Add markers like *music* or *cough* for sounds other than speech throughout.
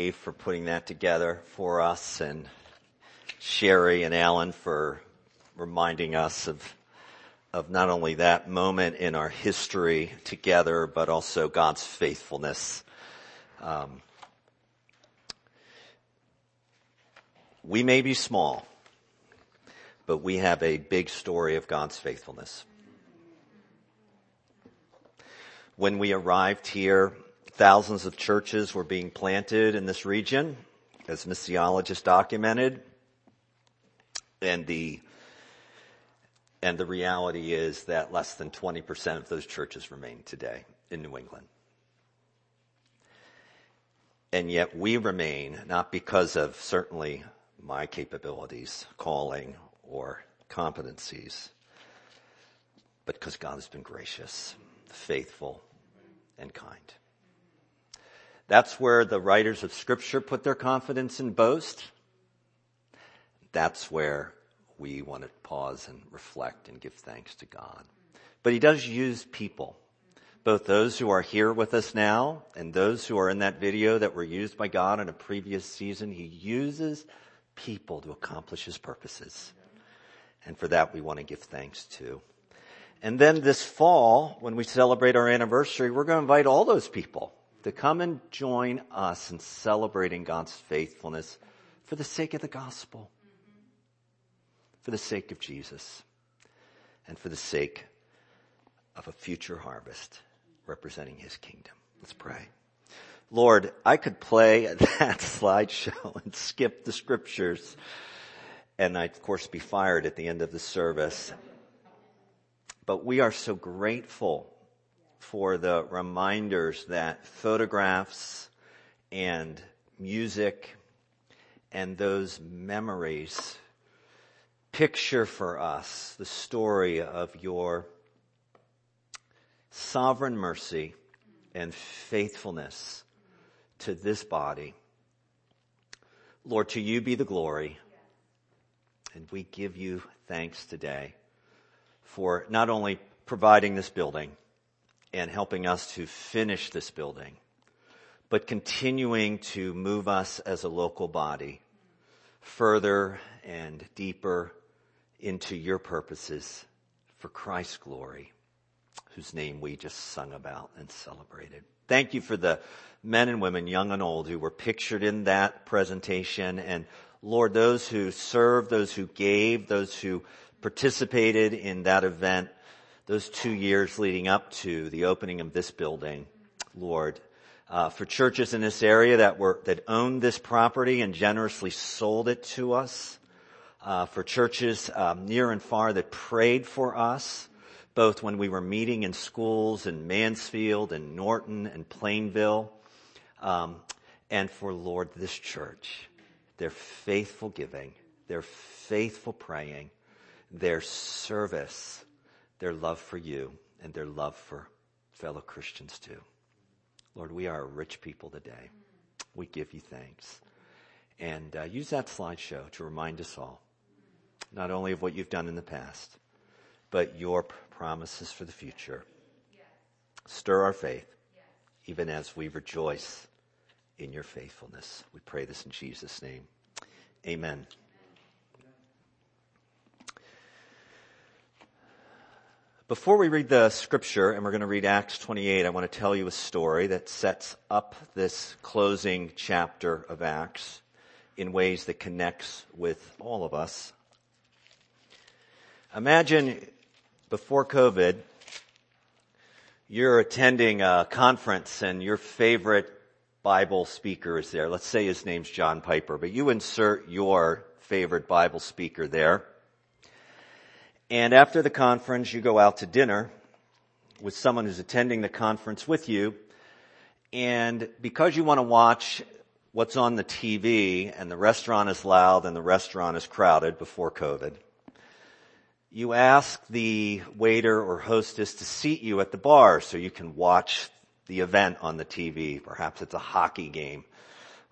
Dave for putting that together for us and Sherry and Alan for reminding us of, of not only that moment in our history together, but also God's faithfulness. Um, we may be small, but we have a big story of God's faithfulness. When we arrived here, thousands of churches were being planted in this region, as missiologists documented. And the, and the reality is that less than 20% of those churches remain today in New England. And yet we remain, not because of certainly my capabilities, calling, or competencies, but because God has been gracious, faithful, and kind. That's where the writers of scripture put their confidence and boast. That's where we want to pause and reflect and give thanks to God. But he does use people, both those who are here with us now and those who are in that video that were used by God in a previous season. He uses people to accomplish his purposes. And for that we want to give thanks to. And then this fall, when we celebrate our anniversary, we're going to invite all those people to come and join us in celebrating God's faithfulness for the sake of the gospel, for the sake of Jesus, and for the sake of a future harvest representing his kingdom. Let's pray. Lord, I could play *laughs* that slideshow and skip the scriptures and I'd of course be fired at the end of the service. But we are so grateful for the reminders that photographs and music and those memories picture for us the story of your sovereign mercy and faithfulness to this body. Lord, to you be the glory. And we give you thanks today for not only providing this building and helping us to finish this building, but continuing to move us as a local body further and deeper into your purposes for Christ's glory, whose name we just sung about and celebrated. Thank you for the men and women, young and old, who were pictured in that presentation. And Lord, those who served, those who gave, those who participated in that event, those two years leading up to the opening of this building, Lord, uh, for churches in this area that were that owned this property and generously sold it to us, uh, for churches um, near and far that prayed for us, both when we were meeting in schools in Mansfield and Norton and Plainville, um, and for Lord this church, their faithful giving, their faithful praying, their service, their love for you, and their love for fellow Christians too. Lord, we are a rich people today. We give you thanks. And uh, use that slideshow to remind us all, not only of what you've done in the past, but your promises for the future. Stir our faith, even as we rejoice in your faithfulness. We pray this in Jesus' name. Amen. Before we read the scripture, and we're going to read Acts 28, I want to tell you a story that sets up this closing chapter of Acts in ways that connects with all of us. Imagine before COVID, you're attending a conference and your favorite Bible speaker is there. Let's say his name's John Piper, but you insert your favorite Bible speaker there. And after the conference, you go out to dinner with someone who's attending the conference with you. And because you want to watch what's on the TV and the restaurant is loud and the restaurant is crowded before COVID, you ask the waiter or hostess to seat you at the bar so you can watch the event on the TV. Perhaps it's a hockey game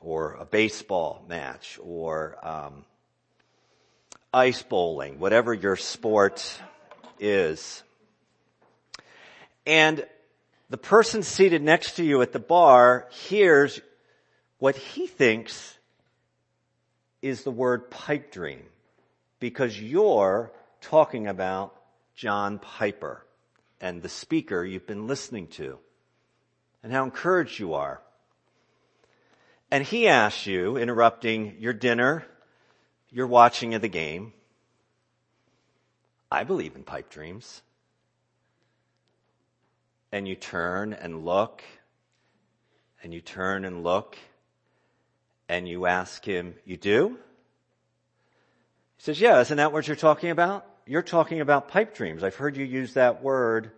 or a baseball match or um, ice bowling, whatever your sport is. And the person seated next to you at the bar hears what he thinks is the word pipe dream because you're talking about John Piper and the speaker you've been listening to and how encouraged you are. And he asks you, interrupting your dinner, your watching the game, I believe in pipe dreams. And you turn and look, and you turn and look, and you ask him, You do? He says, Yeah, isn't that what you're talking about? You're talking about pipe dreams. I've heard you use that word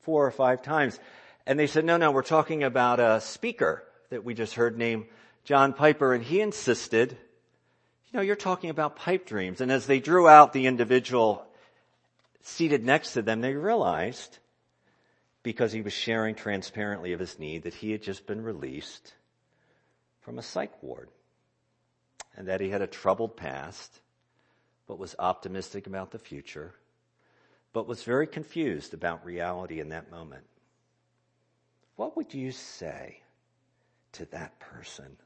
four or five times. And they said, No, no, we're talking about a speaker that we just heard named John Piper. And he insisted, You know, you're talking about pipe dreams. And as they drew out the individual seated next to them, they realized, because he was sharing transparently of his need, that he had just been released from a psych ward and that he had a troubled past, but was optimistic about the future, but was very confused about reality in that moment. What would you say to that person?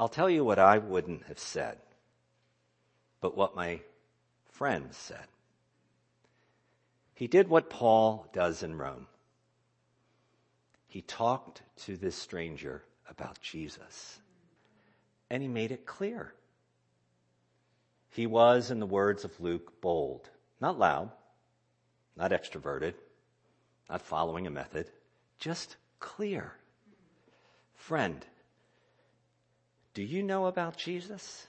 I'll tell you what I wouldn't have said, but what my friends said. He did what Paul does in Rome. He talked to this stranger about Jesus. And he made it clear. He was, in the words of Luke, bold, not loud, not extroverted, not following a method, just clear. Friend, do you know about Jesus?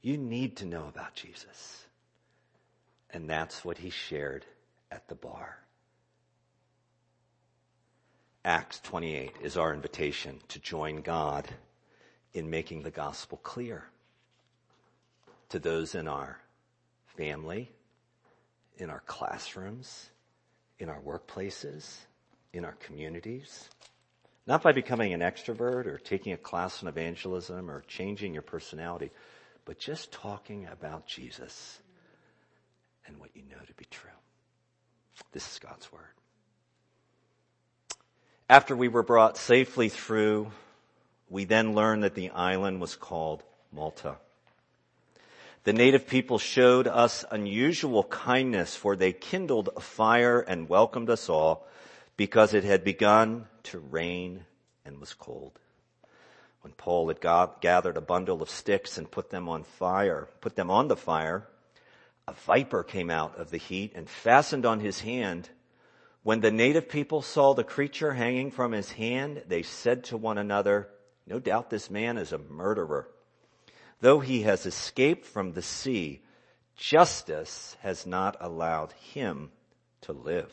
You need to know about Jesus. And that's what he shared at the bar. Acts 28 is our invitation to join God in making the gospel clear to those in our family, in our classrooms, in our workplaces, in our communities. Not by becoming an extrovert or taking a class on evangelism or changing your personality, but just talking about Jesus and what you know to be true. This is God's Word. After we were brought safely through, we then learned that the island was called Malta. The native people showed us unusual kindness for they kindled a fire and welcomed us all because it had begun to rain and was cold. When Paul had got, gathered a bundle of sticks and put them on fire, put them on the fire, a viper came out of the heat and fastened on his hand when the native people saw the creature hanging from his hand, they said to one another, No doubt this man is a murderer. Though he has escaped from the sea, justice has not allowed him to live.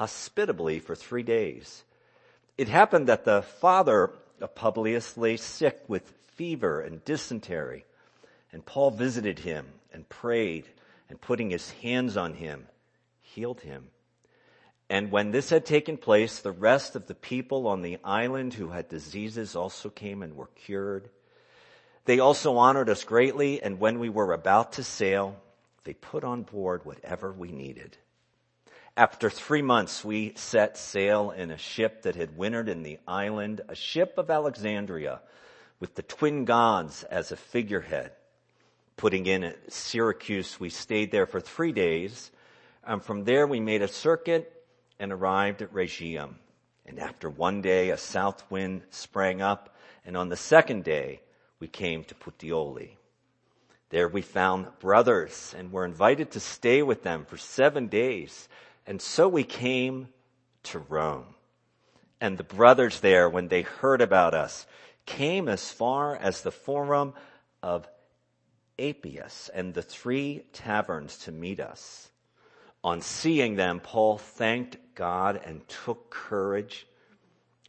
hospitably for three days. It happened that the father of Publius lay sick with fever and dysentery, and Paul visited him and prayed, and putting his hands on him, healed him. And when this had taken place, the rest of the people on the island who had diseases also came and were cured. They also honored us greatly, and when we were about to sail, they put on board whatever we needed. After three months, we set sail in a ship that had wintered in the island, a ship of Alexandria, with the twin gods as a figurehead. Putting in at Syracuse, we stayed there for three days. And from there, we made a circuit and arrived at Rhegium. And after one day, a south wind sprang up, and on the second day, we came to Puteoli. There we found brothers and were invited to stay with them for seven days. And so we came to Rome. And the brothers there, when they heard about us, came as far as the forum of Appius and the three taverns to meet us. On seeing them, Paul thanked God and took courage.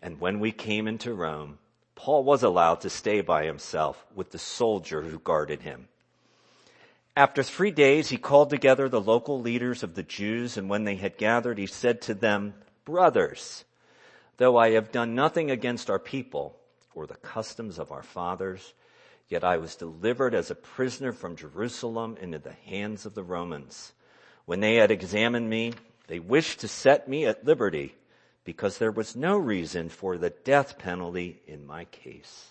And when we came into Rome, Paul was allowed to stay by himself with the soldier who guarded him. After three days, he called together the local leaders of the Jews, and when they had gathered, he said to them, Brothers, though I have done nothing against our people or the customs of our fathers, yet I was delivered as a prisoner from Jerusalem into the hands of the Romans. When they had examined me, they wished to set me at liberty because there was no reason for the death penalty in my case.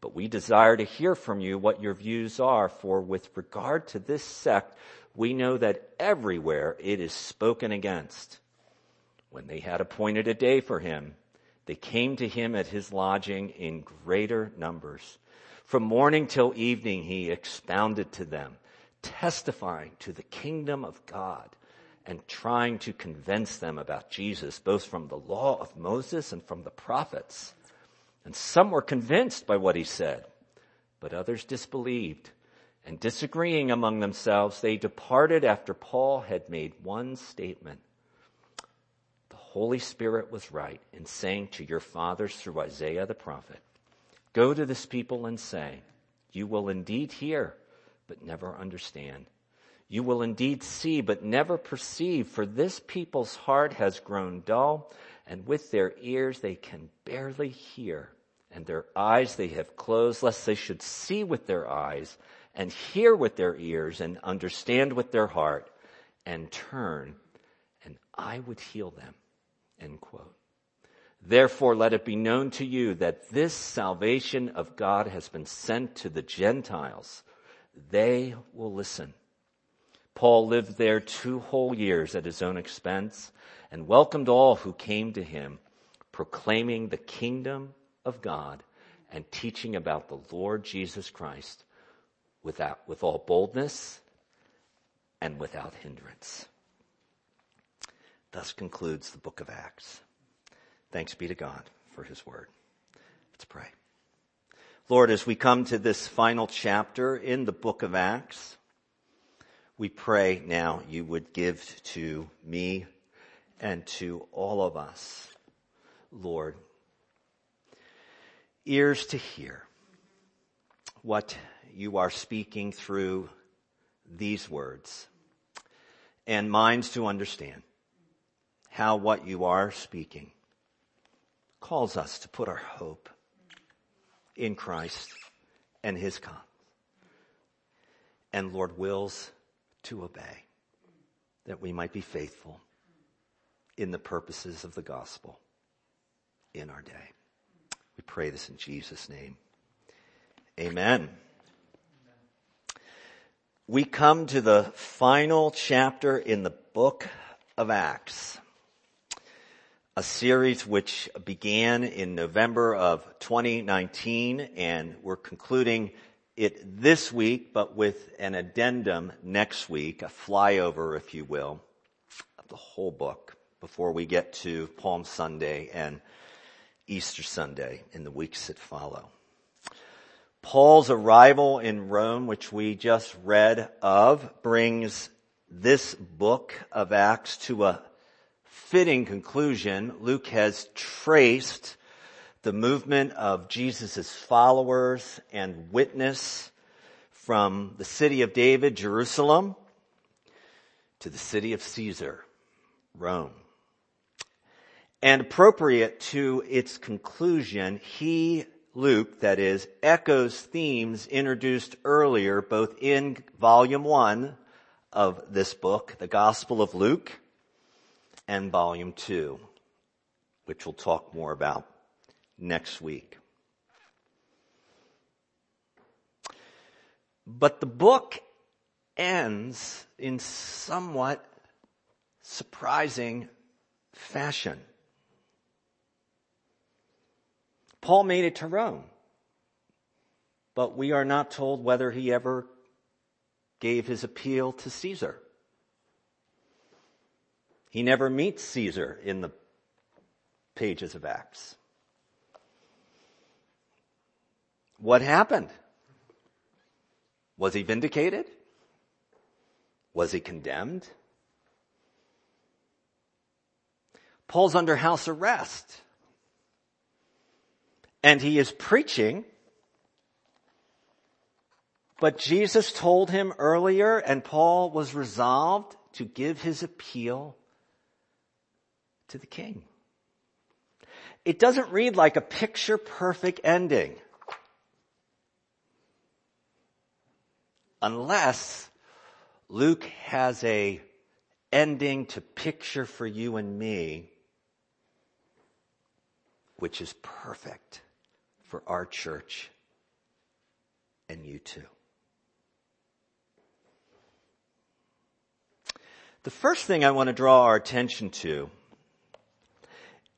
But we desire to hear from you what your views are, for with regard to this sect, we know that everywhere it is spoken against. When they had appointed a day for him, they came to him at his lodging in greater numbers. From morning till evening, he expounded to them, testifying to the kingdom of God and trying to convince them about Jesus, both from the law of Moses and from the prophets. And some were convinced by what he said, but others disbelieved. And disagreeing among themselves, they departed after Paul had made one statement. The Holy Spirit was right in saying to your fathers through Isaiah the prophet, Go to this people and say, You will indeed hear, but never understand. You will indeed see, but never perceive, for this people's heart has grown dull, and with their ears they can barely hear and their eyes they have closed, lest they should see with their eyes and hear with their ears and understand with their heart and turn, and I would heal them. End quote. Therefore, let it be known to you that this salvation of God has been sent to the Gentiles. They will listen. Paul lived there two whole years at his own expense and welcomed all who came to him, proclaiming the kingdom of God and teaching about the Lord Jesus Christ without, with all boldness and without hindrance. Thus concludes the book of Acts. Thanks be to God for his word. Let's pray. Lord, as we come to this final chapter in the book of Acts, we pray now you would give to me and to all of us, Lord, ears to hear what you are speaking through these words and minds to understand how what you are speaking calls us to put our hope in Christ and his come. And Lord wills to obey that we might be faithful in the purposes of the gospel in our day. Pray this in Jesus' name. Amen. We come to the final chapter in the book of Acts, a series which began in November of 2019 and we're concluding it this week, but with an addendum next week, a flyover, if you will, of the whole book before we get to Palm Sunday and Easter Sunday in the weeks that follow. Paul's arrival in Rome, which we just read of, brings this book of Acts to a fitting conclusion. Luke has traced the movement of Jesus' followers and witness from the city of David, Jerusalem, to the city of Caesar, Rome. And appropriate to its conclusion, he, Luke, that is, echoes themes introduced earlier both in volume one of this book, the Gospel of Luke, and volume two, which we'll talk more about next week. But the book ends in somewhat surprising fashion. Paul made it to Rome. but we are not told whether he ever gave his appeal to Caesar. He never meets Caesar in the pages of Acts. What happened? Was he vindicated? Was he condemned? Paul's under house arrest. And he is preaching. But Jesus told him earlier, and Paul was resolved to give his appeal to the king. It doesn't read like a picture perfect ending. Unless Luke has a ending to picture for you and me, which is perfect for our church and you too. The first thing I want to draw our attention to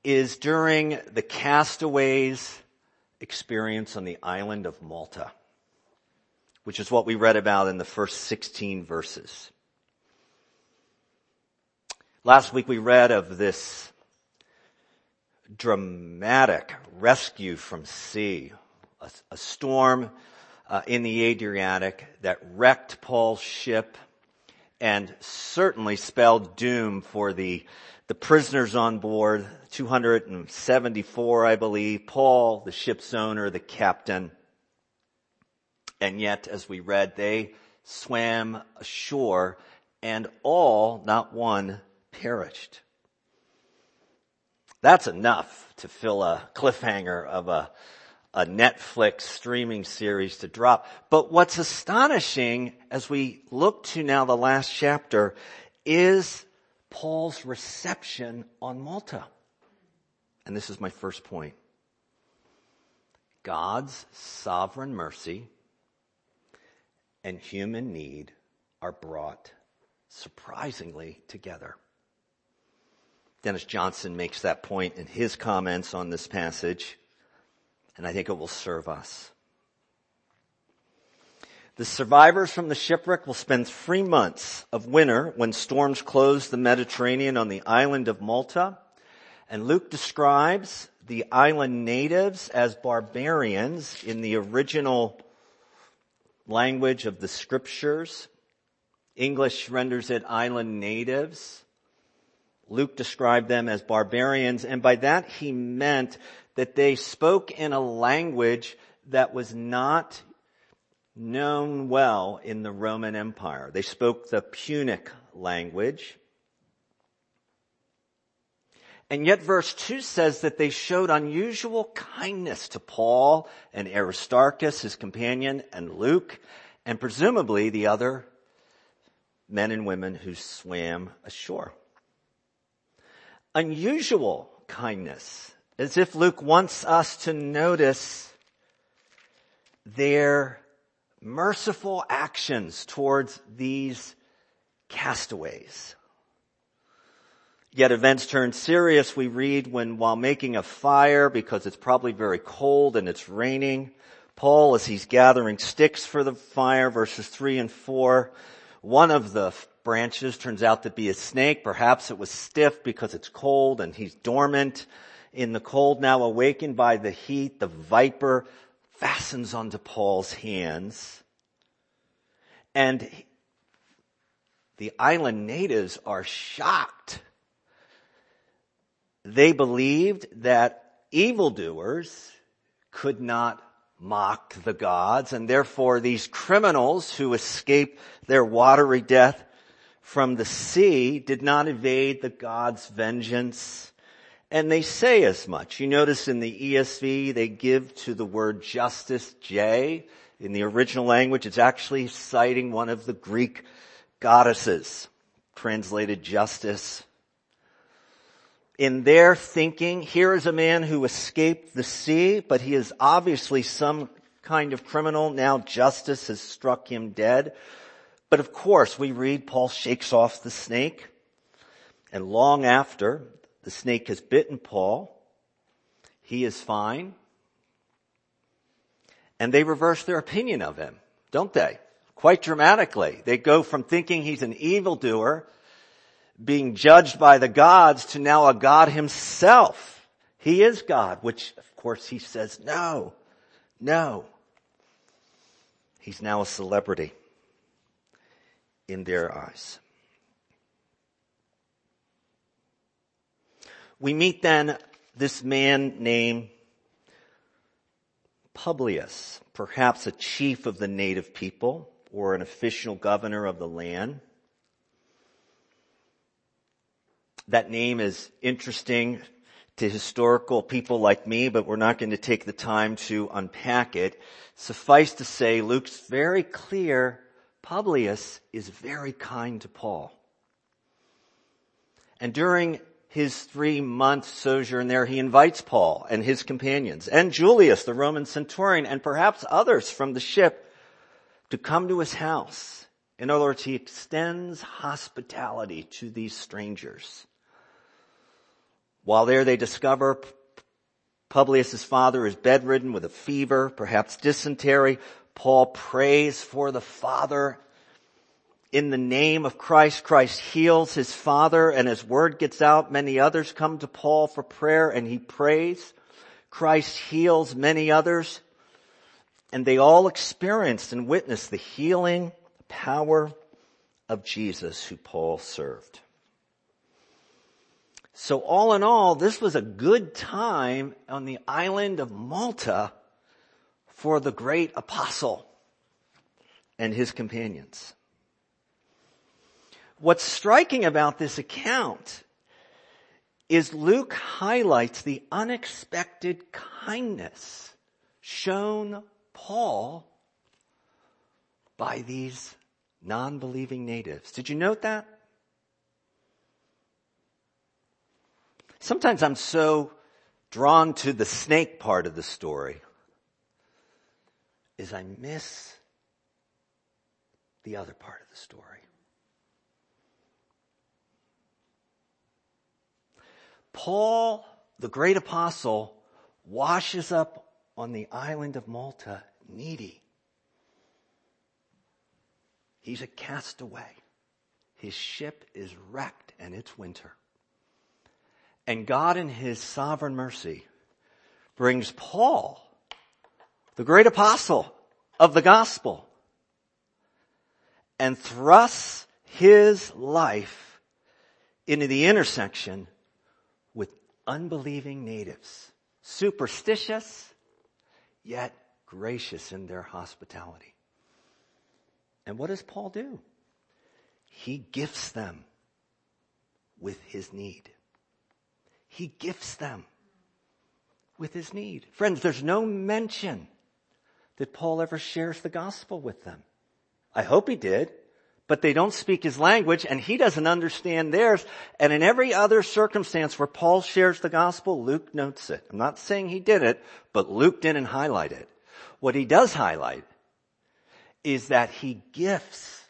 is during the castaways experience on the island of Malta, which is what we read about in the first 16 verses. Last week we read of this dramatic rescue from sea, a, a storm uh, in the Adriatic that wrecked Paul's ship and certainly spelled doom for the the prisoners on board, 274, I believe, Paul, the ship's owner, the captain. And yet, as we read, they swam ashore and all, not one, perished. That's enough to fill a cliffhanger of a, a Netflix streaming series to drop. But what's astonishing as we look to now the last chapter is Paul's reception on Malta. And this is my first point. God's sovereign mercy and human need are brought surprisingly together. Dennis Johnson makes that point in his comments on this passage, and I think it will serve us. The survivors from the shipwreck will spend three months of winter when storms close the Mediterranean on the island of Malta. And Luke describes the island natives as barbarians in the original language of the scriptures. English renders it island natives. Luke described them as barbarians, and by that he meant that they spoke in a language that was not known well in the Roman Empire. They spoke the Punic language. And yet verse 2 says that they showed unusual kindness to Paul and Aristarchus, his companion, and Luke, and presumably the other men and women who swam ashore. Unusual kindness, as if Luke wants us to notice their merciful actions towards these castaways. Yet events turn serious, we read, when while making a fire, because it's probably very cold and it's raining, Paul, as he's gathering sticks for the fire, verses three and four, one of the branches turns out to be a snake. Perhaps it was stiff because it's cold and he's dormant in the cold, now awakened by the heat. The viper fastens onto Paul's hands. And the island natives are shocked. They believed that evildoers could not mock the gods and therefore these criminals who escaped their watery death from the sea did not evade the God's vengeance and they say as much. You notice in the ESV, they give to the word justice J. In the original language, it's actually citing one of the Greek goddesses, translated justice. In their thinking, here is a man who escaped the sea, but he is obviously some kind of criminal. Now justice has struck him dead. But of course, we read Paul shakes off the snake. And long after, the snake has bitten Paul. He is fine. and they reverse their opinion of him, don't they? Quite dramatically. They go from thinking he's an evildoer, being judged by the gods, to now a God himself. He is God, which of course he says no, no. He's now a celebrity in their eyes. We meet then this man named Publius, perhaps a chief of the native people or an official governor of the land. That name is interesting to historical people like me, but we're not going to take the time to unpack it. Suffice to say, Luke's very clear, Publius is very kind to Paul. And during his three month sojourn there, he invites Paul and his companions and Julius, the Roman centurion, and perhaps others from the ship to come to his house. In other words, he extends hospitality to these strangers. While there they discover Publius' father is bedridden with a fever, perhaps dysentery. Paul prays for the father in the name of Christ, Christ heals his father and his word gets out. Many others come to Paul for prayer and he prays. Christ heals many others and they all experienced and witnessed the healing power of Jesus who Paul served. So all in all, this was a good time on the island of Malta for the great apostle and his companions. What's striking about this account is Luke highlights the unexpected kindness shown Paul by these non-believing natives. Did you note that? Sometimes I'm so drawn to the snake part of the story is I miss the other part of the story. Paul, the great apostle, washes up on the island of Malta needy. He's a castaway. His ship is wrecked and it's winter. And God in his sovereign mercy brings Paul, the great apostle of the gospel, and thrusts his life into the intersection with unbelieving natives, superstitious, yet gracious in their hospitality. And what does Paul do? He gifts them with his need. He gifts them with his need. Friends, there's no mention that Paul ever shares the gospel with them. I hope he did but they don't speak his language and he doesn't understand theirs. And in every other circumstance where Paul shares the gospel, Luke notes it. I'm not saying he did it, but Luke didn't highlight it. What he does highlight is that he gifts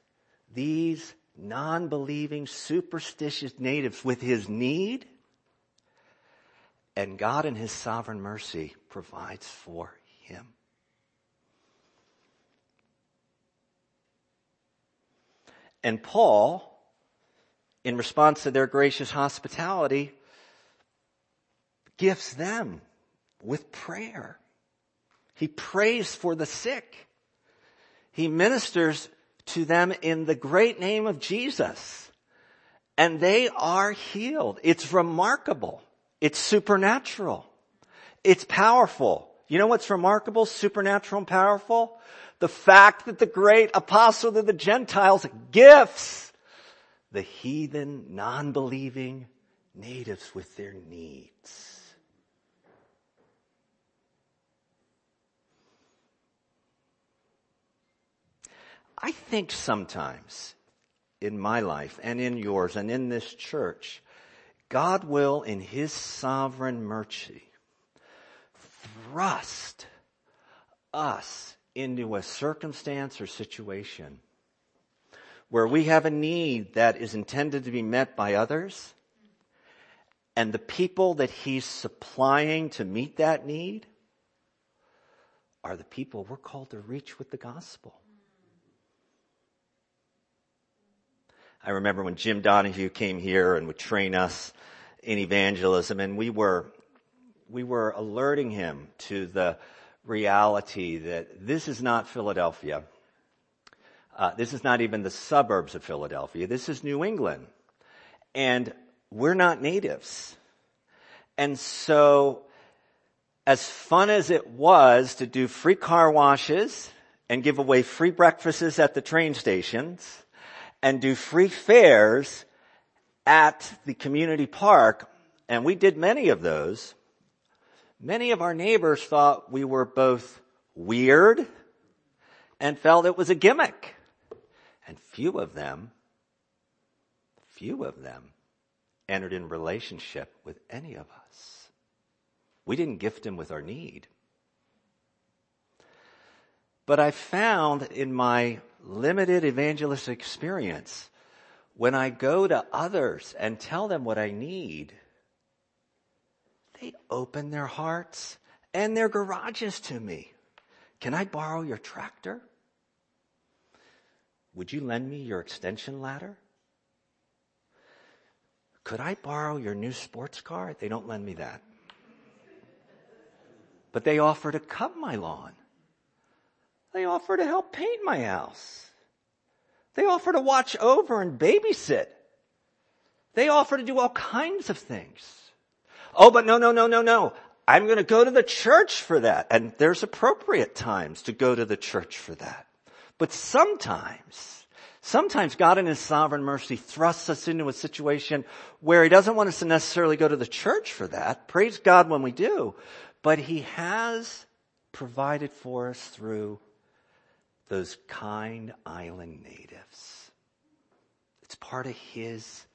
these non-believing, superstitious natives with his need and God in his sovereign mercy provides for him. And Paul, in response to their gracious hospitality, gifts them with prayer. He prays for the sick. He ministers to them in the great name of Jesus. And they are healed. It's remarkable. It's supernatural. It's powerful. You know what's remarkable, supernatural and powerful? The fact that the great apostle to the Gentiles gifts the heathen, non-believing natives with their needs. I think sometimes in my life and in yours and in this church, God will in His sovereign mercy thrust us into a circumstance or situation where we have a need that is intended to be met by others and the people that he's supplying to meet that need are the people we're called to reach with the gospel. I remember when Jim Donahue came here and would train us in evangelism and we were, we were alerting him to the reality that this is not Philadelphia. Uh, this is not even the suburbs of Philadelphia. This is New England. And we're not natives. And so, as fun as it was to do free car washes and give away free breakfasts at the train stations and do free fares at the community park, and we did many of those, many of our neighbors thought we were both weird and felt it was a gimmick. And few of them, few of them entered in relationship with any of us. We didn't gift him with our need. But I found in my limited evangelist experience, when I go to others and tell them what I need, they open their hearts and their garages to me. Can I borrow your tractor? Would you lend me your extension ladder? Could I borrow your new sports car? They don't lend me that. But they offer to cut my lawn. They offer to help paint my house. They offer to watch over and babysit. They offer to do all kinds of things. Oh, but no, no, no, no, no. I'm going to go to the church for that. And there's appropriate times to go to the church for that. But sometimes, sometimes God in His sovereign mercy thrusts us into a situation where He doesn't want us to necessarily go to the church for that. Praise God when we do. But He has provided for us through those kind island natives. It's part of His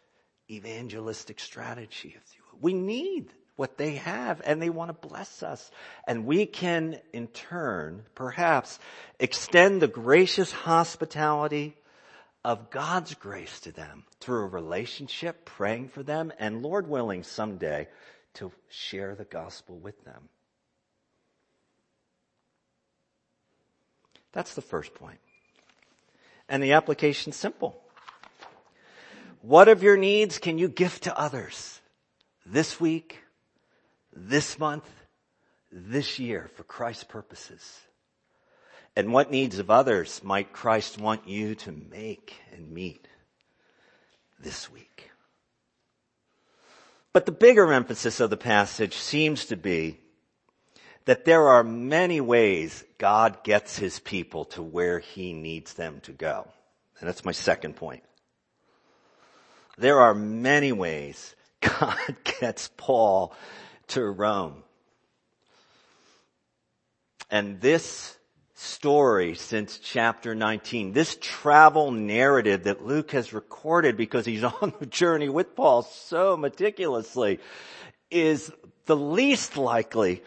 evangelistic strategy. We need what they have and they want to bless us. And we can in turn, perhaps, extend the gracious hospitality of God's grace to them through a relationship, praying for them, and Lord willing someday to share the gospel with them. That's the first point. And the application's simple. What of your needs can you gift to others this week, this month, this year for Christ's purposes? And what needs of others might Christ want you to make and meet this week? But the bigger emphasis of the passage seems to be that there are many ways God gets his people to where he needs them to go. And that's my second point. There are many ways God *laughs* gets Paul to Rome. And this story since chapter 19, this travel narrative that Luke has recorded because he's *laughs* on the journey with Paul so meticulously is the least likely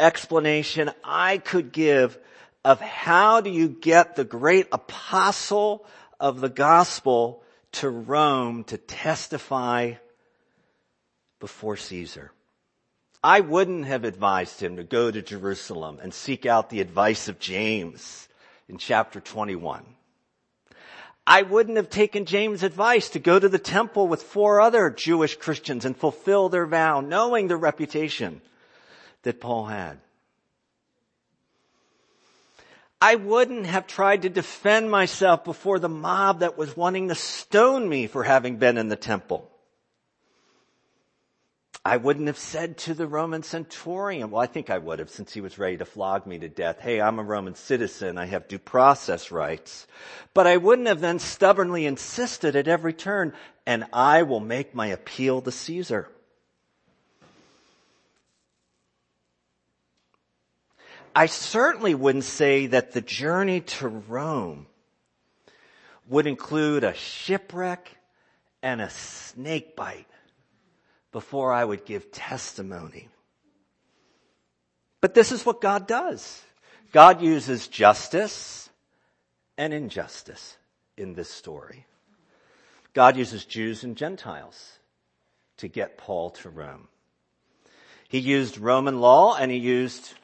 explanation I could give of how do you get the great apostle of the gospel to Rome to testify before Caesar. I wouldn't have advised him to go to Jerusalem and seek out the advice of James in chapter 21. I wouldn't have taken James' advice to go to the temple with four other Jewish Christians and fulfill their vow, knowing the reputation that Paul had. I wouldn't have tried to defend myself before the mob that was wanting to stone me for having been in the temple. I wouldn't have said to the Roman centurion, well, I think I would have since he was ready to flog me to death, hey, I'm a Roman citizen, I have due process rights. But I wouldn't have then stubbornly insisted at every turn, and I will make my appeal to Caesar. I certainly wouldn't say that the journey to Rome would include a shipwreck and a snake bite before I would give testimony. But this is what God does. God uses justice and injustice in this story. God uses Jews and Gentiles to get Paul to Rome. He used Roman law and he used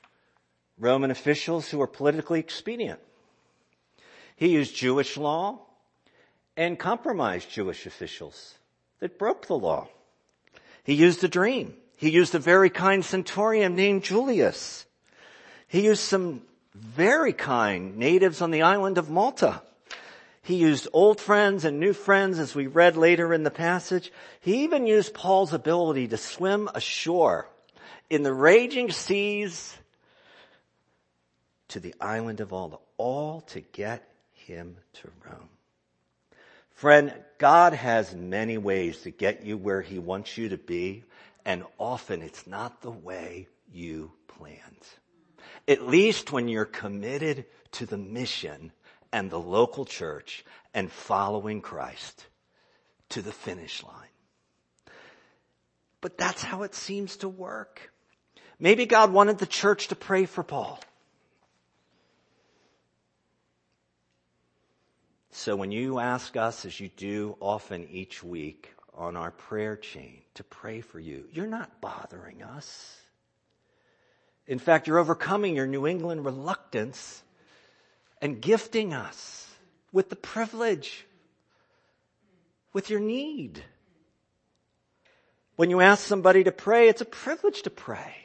Roman officials who were politically expedient. He used Jewish law and compromised Jewish officials that broke the law. He used a dream. He used a very kind centurion named Julius. He used some very kind natives on the island of Malta. He used old friends and new friends as we read later in the passage. He even used Paul's ability to swim ashore in the raging seas to the island of Malta, all to get him to Rome. Friend, God has many ways to get you where he wants you to be, and often it's not the way you planned. At least when you're committed to the mission and the local church and following Christ to the finish line. But that's how it seems to work. Maybe God wanted the church to pray for Paul. So when you ask us, as you do often each week on our prayer chain, to pray for you, you're not bothering us. In fact, you're overcoming your New England reluctance and gifting us with the privilege, with your need. When you ask somebody to pray, it's a privilege to pray.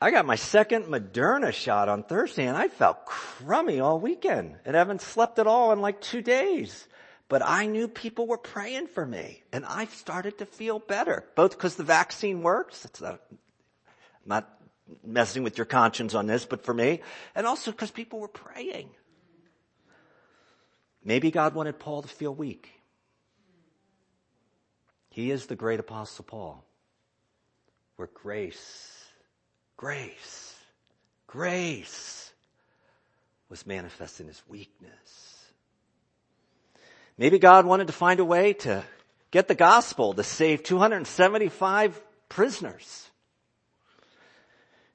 I got my second Moderna shot on Thursday and I felt crummy all weekend and haven't slept at all in like two days. But I knew people were praying for me and I started to feel better, both because the vaccine works. It's a, not messing with your conscience on this, but for me, and also because people were praying. Maybe God wanted Paul to feel weak. He is the great apostle Paul, where grace grace, grace was manifest in his weakness. Maybe God wanted to find a way to get the gospel to save 275 prisoners.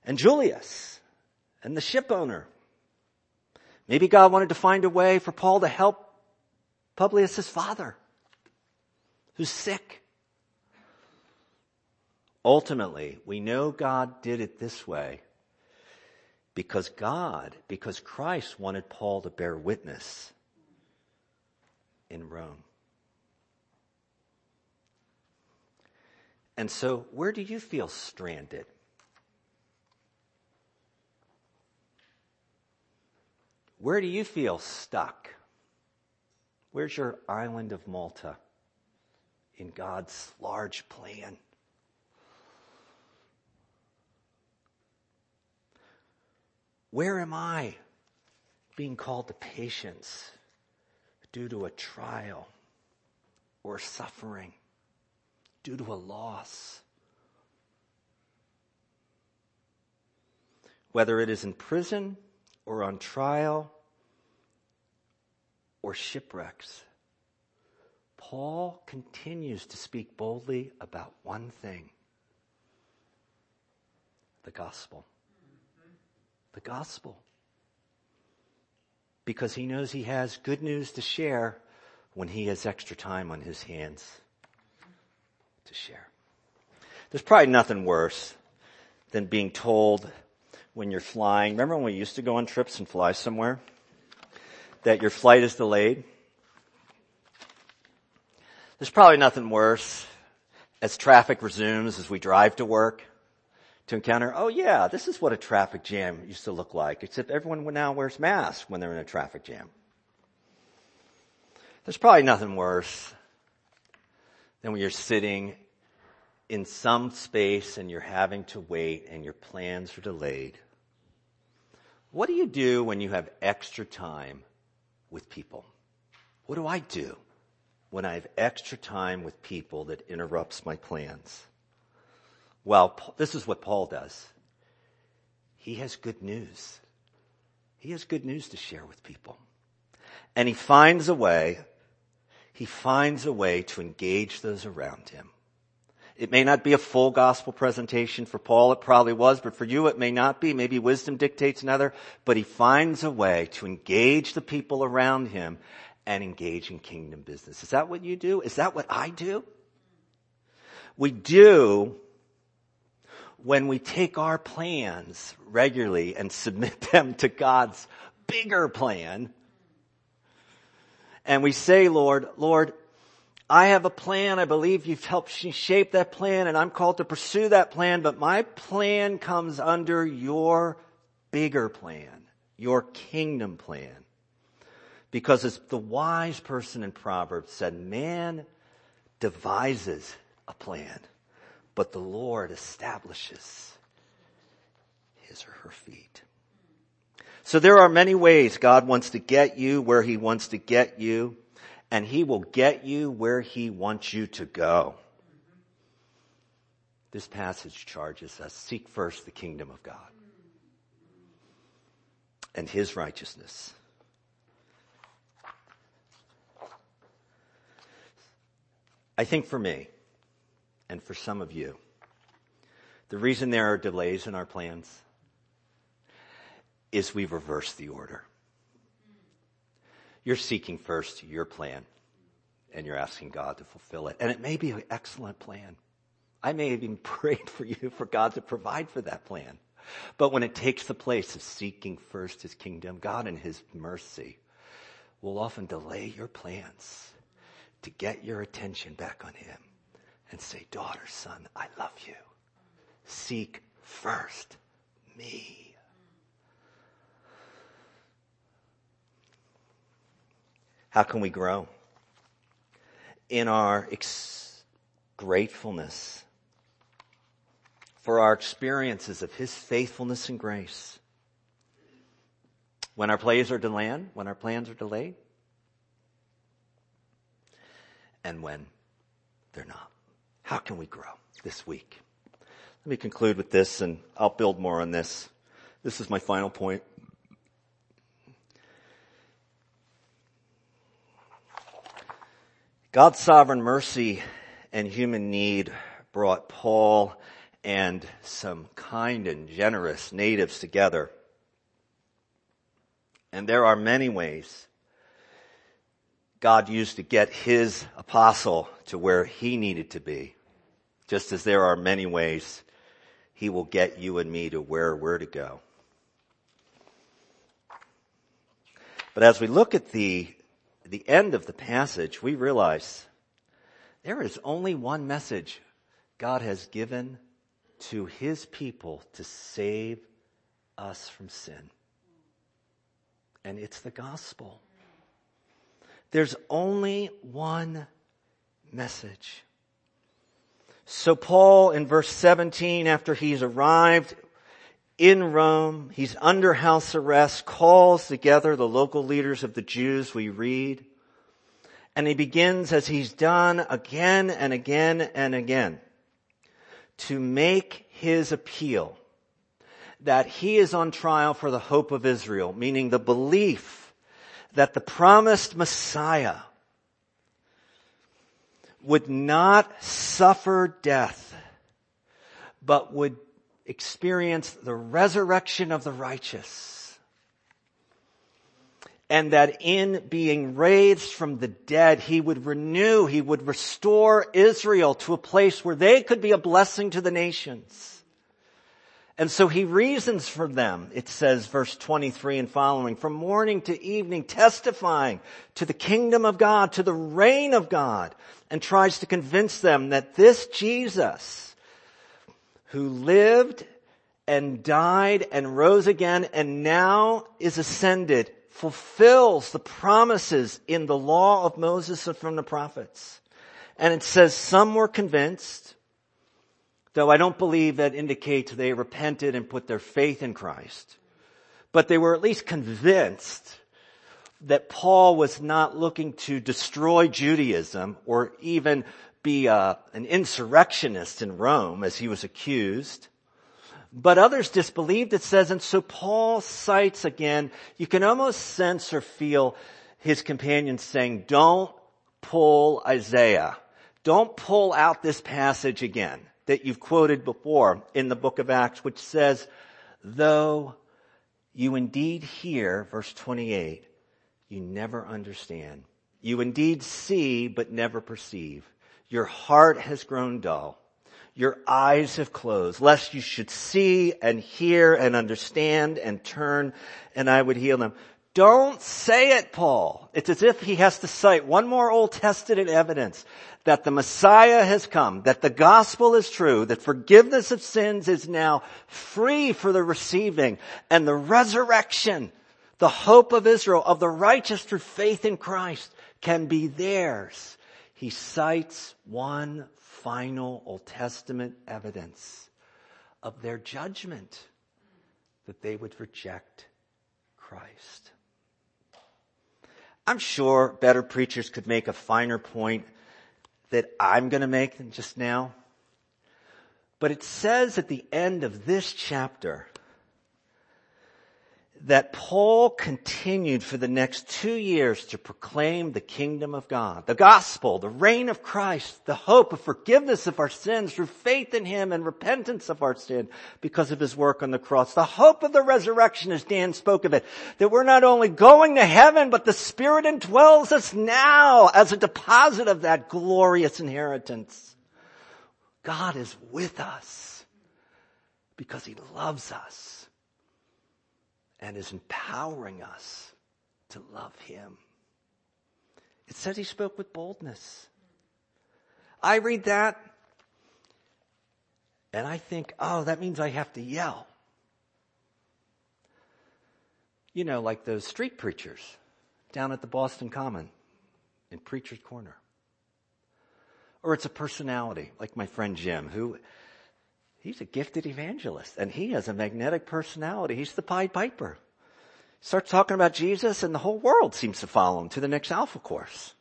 And Julius and the ship owner. Maybe God wanted to find a way for Paul to help Publius' father, who's sick. Ultimately, we know God did it this way because God, because Christ wanted Paul to bear witness in Rome. And so, where do you feel stranded? Where do you feel stuck? Where's your island of Malta in God's large plan? Where am I being called to patience due to a trial or suffering, due to a loss? Whether it is in prison or on trial or shipwrecks, Paul continues to speak boldly about one thing the gospel the gospel. Because he knows he has good news to share when he has extra time on his hands to share. There's probably nothing worse than being told when you're flying. Remember when we used to go on trips and fly somewhere? That your flight is delayed? There's probably nothing worse as traffic resumes as we drive to work to encounter, oh yeah, this is what a traffic jam used to look like, except everyone now wears masks when they're in a traffic jam. There's probably nothing worse than when you're sitting in some space and you're having to wait and your plans are delayed. What do you do when you have extra time with people? What do I do when I have extra time with people that interrupts my plans? Well, this is what Paul does. He has good news. He has good news to share with people. And he finds a way, he finds a way to engage those around him. It may not be a full gospel presentation for Paul, it probably was, but for you it may not be. Maybe wisdom dictates another, but he finds a way to engage the people around him and engage in kingdom business. Is that what you do? Is that what I do? We do when we take our plans regularly and submit *laughs* them to God's bigger plan, and we say, Lord, Lord, I have a plan. I believe you've helped shape that plan and I'm called to pursue that plan, but my plan comes under your bigger plan, your kingdom plan. Because as the wise person in Proverbs said, man devises a plan, but the Lord establishes his or her feet. So there are many ways God wants to get you where he wants to get you and he will get you where he wants you to go. This passage charges us, seek first the kingdom of God and his righteousness. I think for me and for some of you, the reason there are delays in our plans is we reverse the order. You're seeking first your plan and you're asking God to fulfill it. And it may be an excellent plan. I may have even *laughs* prayed for you for God to provide for that plan. But when it takes the place of seeking first his kingdom, God in his mercy will often delay your plans to get your attention back on him and say, daughter, son, I love you. Seek first me. How can we grow? In our ex- gratefulness for our experiences of His faithfulness and grace. When our plans are delayed, when our plans are delayed, and when they're not. How can we grow this week? Let me conclude with this and I'll build more on this. This is my final point. God's sovereign mercy and human need brought Paul and some kind and generous natives together. And there are many ways God used to get his apostle to where he needed to be. Just as there are many ways he will get you and me to where we're to go. But as we look at the the end of the passage, we realize there is only one message God has given to his people to save us from sin. And it's the gospel. There's only one message. So Paul in verse 17, after he's arrived in Rome. He's under house arrest, calls together the local leaders of the Jews, we read. And he begins, as he's done again and again and again, to make his appeal that he is on trial for the hope of Israel, meaning the belief that the promised Messiah would not suffer death, but would experience the resurrection of the righteous. And that in being raised from the dead, he would renew, he would restore Israel to a place where they could be a blessing to the nations. And so he reasons for them, it says verse 23 and following, from morning to evening testifying to the kingdom of God, to the reign of God, and tries to convince them that this Jesus, who lived and died and rose again and now is ascended fulfills the promises in the law of Moses and from the prophets. And it says some were convinced, though I don't believe that indicates they repented and put their faith in Christ. But they were at least convinced that Paul was not looking to destroy Judaism or even be a, uh, an insurrectionist in Rome as he was accused. But others disbelieved, it says, and so Paul cites again, you can almost sense or feel his companions saying, don't pull Isaiah. Don't pull out this passage again that you've quoted before in the book of Acts, which says, though you indeed hear, verse 28, you never understand. You indeed see, but never perceive. Your heart has grown dull. your eyes have closed, lest you should see and hear and understand and turn and I would heal them. Don't say it, Paul. It's as if he has to cite one more Old Testament evidence that the Messiah has come, that the gospel is true, that forgiveness of sins is now free for the receiving, and the resurrection, the hope of Israel, of the righteous through faith in Christ, can be theirs. He cites one final Old Testament evidence of their judgment that they would reject Christ. I'm sure better preachers could make a finer point that I'm going to make than just now. But it says at the end of this chapter that Paul continued for the next two years to proclaim the kingdom of God, the gospel, the reign of Christ, the hope of forgiveness of our sins through faith in Him and repentance of our sin because of His work on the cross. The hope of the resurrection as Dan spoke of it, that we're not only going to heaven, but the Spirit indwells us now as a deposit of that glorious inheritance. God is with us because He loves us and is empowering us to love Him. It says He spoke with boldness. I read that and I think, oh, that means I have to yell. You know, like those street preachers down at the Boston Common in Preacher's Corner. Or it's a personality, like my friend Jim, who He's a gifted evangelist and he has a magnetic personality. He's the Pied Piper. Starts talking about Jesus and the whole world seems to follow him to the next Alpha course.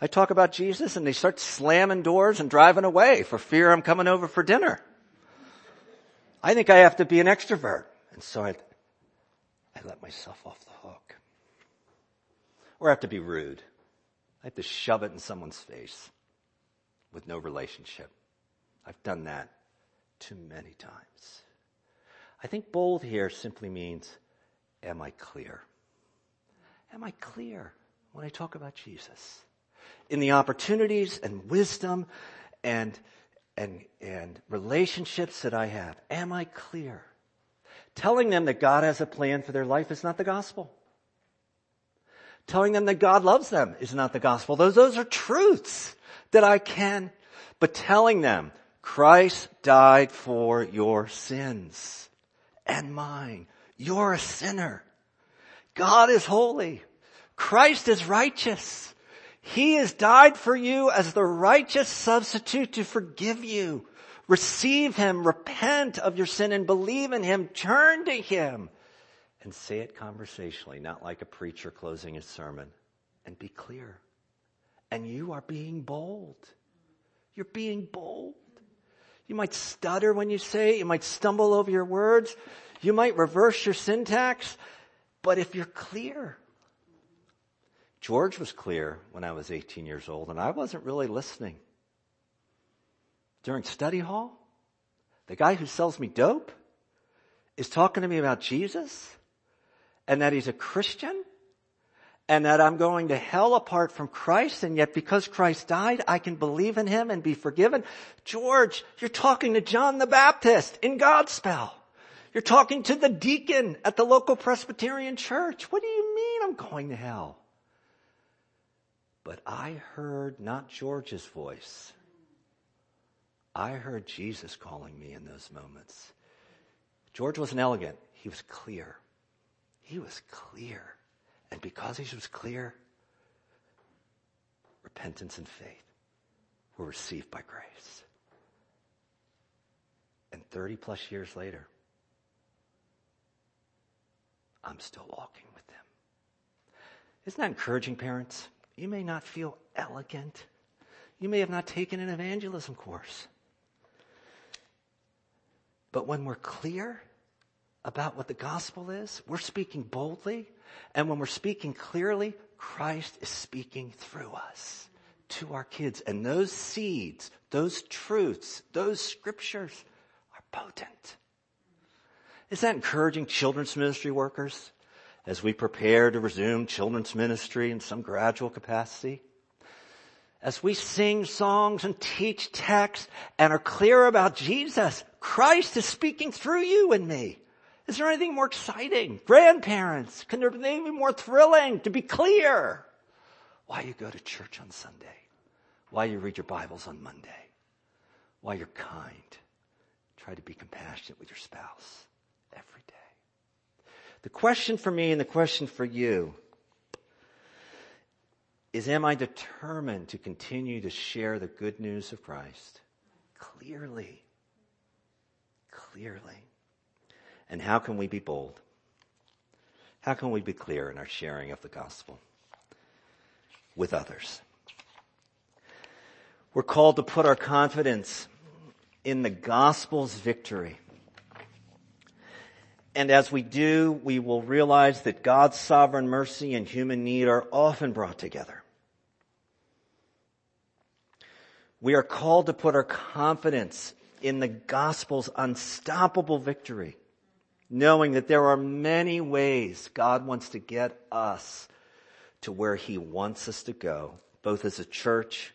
I talk about Jesus and they start slamming doors and driving away for fear I'm coming over for dinner. I think I have to be an extrovert. And so I, I let myself off the hook. Or I have to be rude. I have to shove it in someone's face with no relationship. I've done that too many times. I think bold here simply means, am I clear? Am I clear when I talk about Jesus? In the opportunities and wisdom and, and, and relationships that I have, am I clear? Telling them that God has a plan for their life is not the gospel. Telling them that God loves them is not the gospel. Those, those are truths that I can, but telling them Christ died for your sins and mine. You're a sinner. God is holy. Christ is righteous. He has died for you as the righteous substitute to forgive you. Receive Him, repent of your sin and believe in Him, turn to Him and say it conversationally, not like a preacher closing his sermon and be clear. And you are being bold. You're being bold. You might stutter when you say it. You might stumble over your words. You might reverse your syntax. But if you're clear, George was clear when I was 18 years old and I wasn't really listening. During study hall, the guy who sells me dope is talking to me about Jesus and that he's a Christian and that I'm going to hell apart from Christ, and yet because Christ died, I can believe in Him and be forgiven. George, you're talking to John the Baptist in Godspell. You're talking to the deacon at the local Presbyterian church. What do you mean I'm going to hell? But I heard not George's voice. I heard Jesus calling me in those moments. George wasn't elegant. He was clear. He was clear. And because he was clear, repentance and faith were received by grace. And 30 plus years later, I'm still walking with them. Isn't that encouraging, parents? You may not feel elegant. You may have not taken an evangelism course. But when we're clear about what the gospel is, we're speaking boldly, and when we're speaking clearly, Christ is speaking through us to our kids. And those seeds, those truths, those scriptures are potent. Is that encouraging children's ministry workers as we prepare to resume children's ministry in some gradual capacity? as we sing songs and teach texts and are clear about Jesus, Christ is speaking through you and me. Is there anything more exciting? Grandparents, can there be anything more thrilling to be clear? Why you go to church on Sunday? Why you read your Bibles on Monday? Why you're kind? Try to be compassionate with your spouse every day. The question for me and the question for you is am I determined to continue to share the good news of Christ clearly? Clearly. And how can we be bold? How can we be clear in our sharing of the gospel with others? We're called to put our confidence in the gospel's victory. And as we do, we will realize that God's sovereign mercy and human need are often brought together. We are called to put our confidence in the gospel's unstoppable victory, knowing that there are many ways God wants to get us to where he wants us to go, both as a church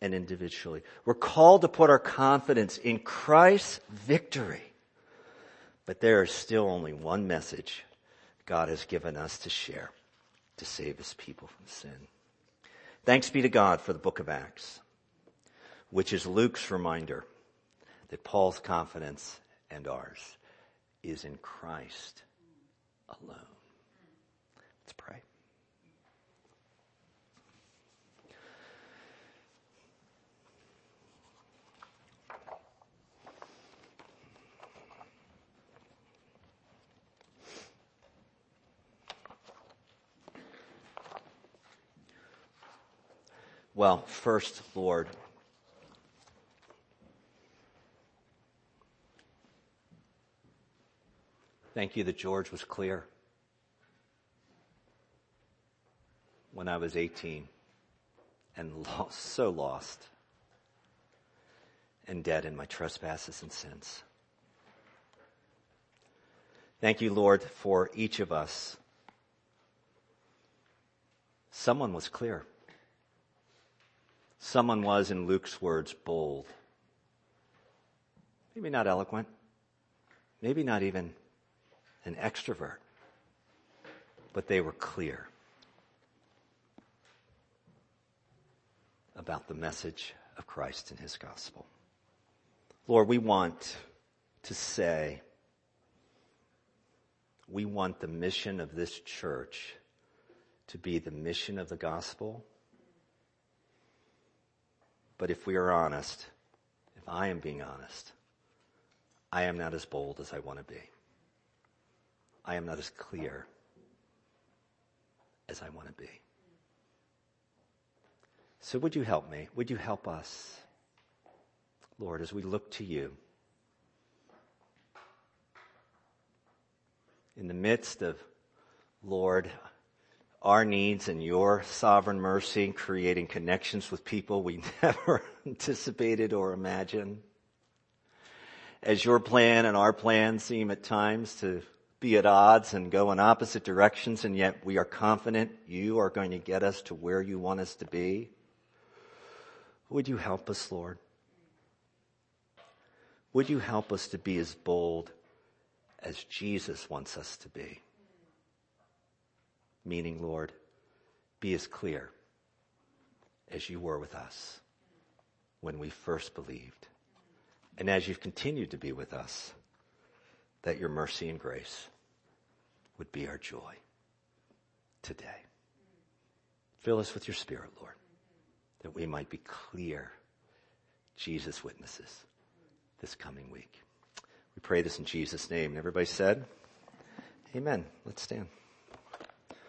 and individually. We're called to put our confidence in Christ's victory. But there is still only one message God has given us to share to save his people from sin. Thanks be to God for the book of Acts which is Luke's reminder that Paul's confidence and ours is in Christ alone. Let's pray. Well, first, Lord, Thank you that George was clear when I was 18 and *laughs* lost, so lost and dead in my trespasses and sins. Thank you, Lord, for each of us. Someone was clear. Someone was, in Luke's words, bold. Maybe not eloquent. Maybe not even an extrovert, but they were clear about the message of Christ and his gospel. Lord, we want to say, we want the mission of this church to be the mission of the gospel. But if we are honest, if I am being honest, I am not as bold as I want to be. I am not as clear as I want to be. So would you help me? Would you help us? Lord, as we look to you, in the midst of, Lord, our needs and your sovereign mercy, and creating connections with people we *laughs* never anticipated or imagined. As your plan and our plan seem at times to be at odds and go in opposite directions, and yet we are confident you are going to get us to where you want us to be. Would you help us, Lord? Would you help us to be as bold as Jesus wants us to be? Meaning, Lord, be as clear as you were with us when we first believed. And as you've continued to be with us, that your mercy and grace would be our joy today. Fill us with your spirit, Lord, that we might be clear Jesus witnesses this coming week. We pray this in Jesus' name. And everybody said, Amen. Let's stand.